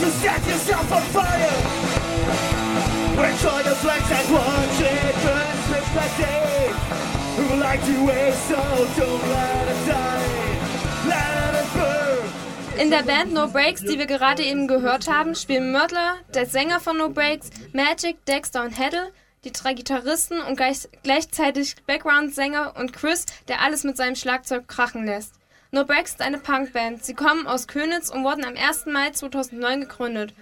to set yourself on fire. Watch it burn with the day. We would like to waste, so don't let it die. In der Band No Breaks, die wir gerade eben gehört haben, spielen Mörtler, der Sänger von No Breaks, Magic, Dexter und Heddle, die drei Gitarristen und gleich, gleichzeitig Background-Sänger und Chris, der alles mit seinem Schlagzeug krachen lässt. No Breaks ist eine Punkband. Sie kommen aus Könitz und wurden am 1. Mai 2009 gegründet.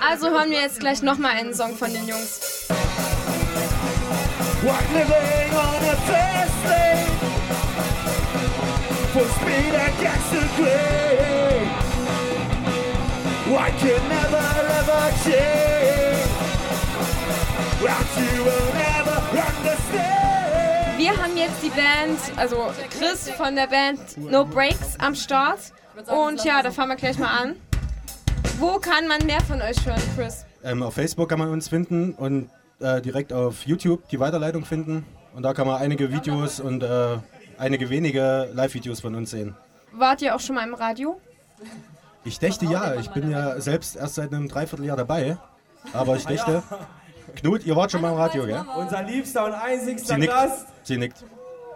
Also hören wir jetzt gleich nochmal einen Song von den Jungs. What I can never ever change What you Wir haben jetzt die Band, also Chris von der Band No Breaks am Start. Und ja, da fangen wir gleich mal an. Wo kann man mehr von euch hören, Chris? Ähm, auf Facebook kann man uns finden und äh, direkt auf YouTube die Weiterleitung finden. Und da kann man einige Videos und äh, einige wenige Live-Videos von uns sehen. Wart ihr auch schon mal im Radio? Ich dächte ja, ich bin ja selbst erst seit einem Dreivierteljahr dabei. Aber ich dächte, Knut, ihr wart schon mal im Radio, gell? Unser liebster und einzigster Sie nickt. Gast. Sie nickt.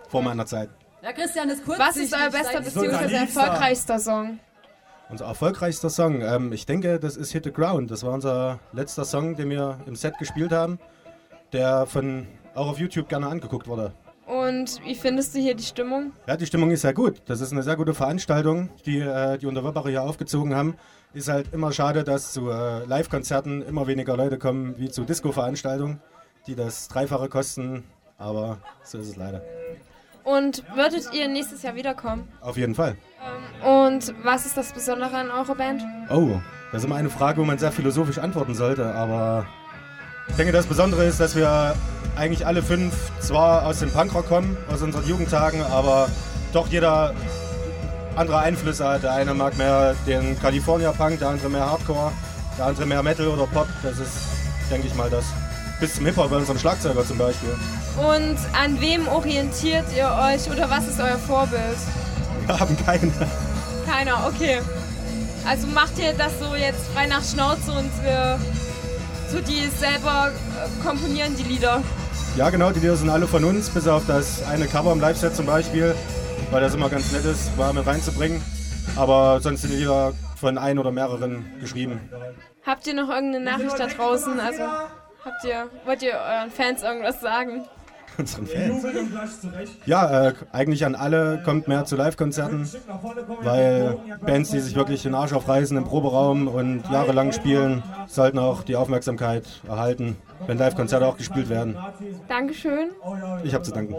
Vor meiner Zeit. Ja, Christian ist kurz. Was ist euer bester bzw. Erfolgreichster Song? Unser erfolgreichster Song, ähm, ich denke, das ist Hit the Ground. Das war unser letzter Song, den wir im Set gespielt haben, der von auch auf YouTube gerne angeguckt wurde. Und wie findest du hier die Stimmung? Ja, die Stimmung ist sehr gut. Das ist eine sehr gute Veranstaltung, die äh, die Unterwürbacher hier aufgezogen haben. Ist halt immer schade, dass zu äh, Live-Konzerten immer weniger Leute kommen wie zu Disco-Veranstaltungen, die das Dreifache kosten. Aber so ist es leider. Und würdet ihr nächstes Jahr wiederkommen? Auf jeden Fall. Und was ist das Besondere an eurer Band? Oh, das ist immer eine Frage, wo man sehr philosophisch antworten sollte, aber ich denke, das Besondere ist, dass wir eigentlich alle fünf zwar aus dem Punkrock kommen, aus unseren Jugendtagen, aber doch jeder andere Einflüsse hat. Der eine mag mehr den California Punk, der andere mehr Hardcore, der andere mehr Metal oder Pop. Das ist, denke ich mal, das. Bis zum Hip-Hop bei unserem Schlagzeuger zum Beispiel. Und an wem orientiert ihr euch oder was ist euer Vorbild? Wir haben keine. Keiner, okay. Also macht ihr das so jetzt frei nach Schnauze und äh, so die selber äh, komponieren die Lieder? Ja, genau, die Lieder sind alle von uns, bis auf das eine Cover im Live-Set zum Beispiel, weil das immer ganz nett ist, mal mit reinzubringen. Aber sonst sind die Lieder von ein oder mehreren geschrieben. Habt ihr noch irgendeine Nachricht da draußen? Also habt ihr, wollt ihr euren Fans irgendwas sagen? Unseren Fans. Ja, äh, eigentlich an alle, kommt mehr zu Live-Konzerten, weil Bands, die sich wirklich den Arsch aufreißen im Proberaum und jahrelang spielen, sollten auch die Aufmerksamkeit erhalten, wenn Live-Konzerte auch gespielt werden. Dankeschön. Ich habe zu danken.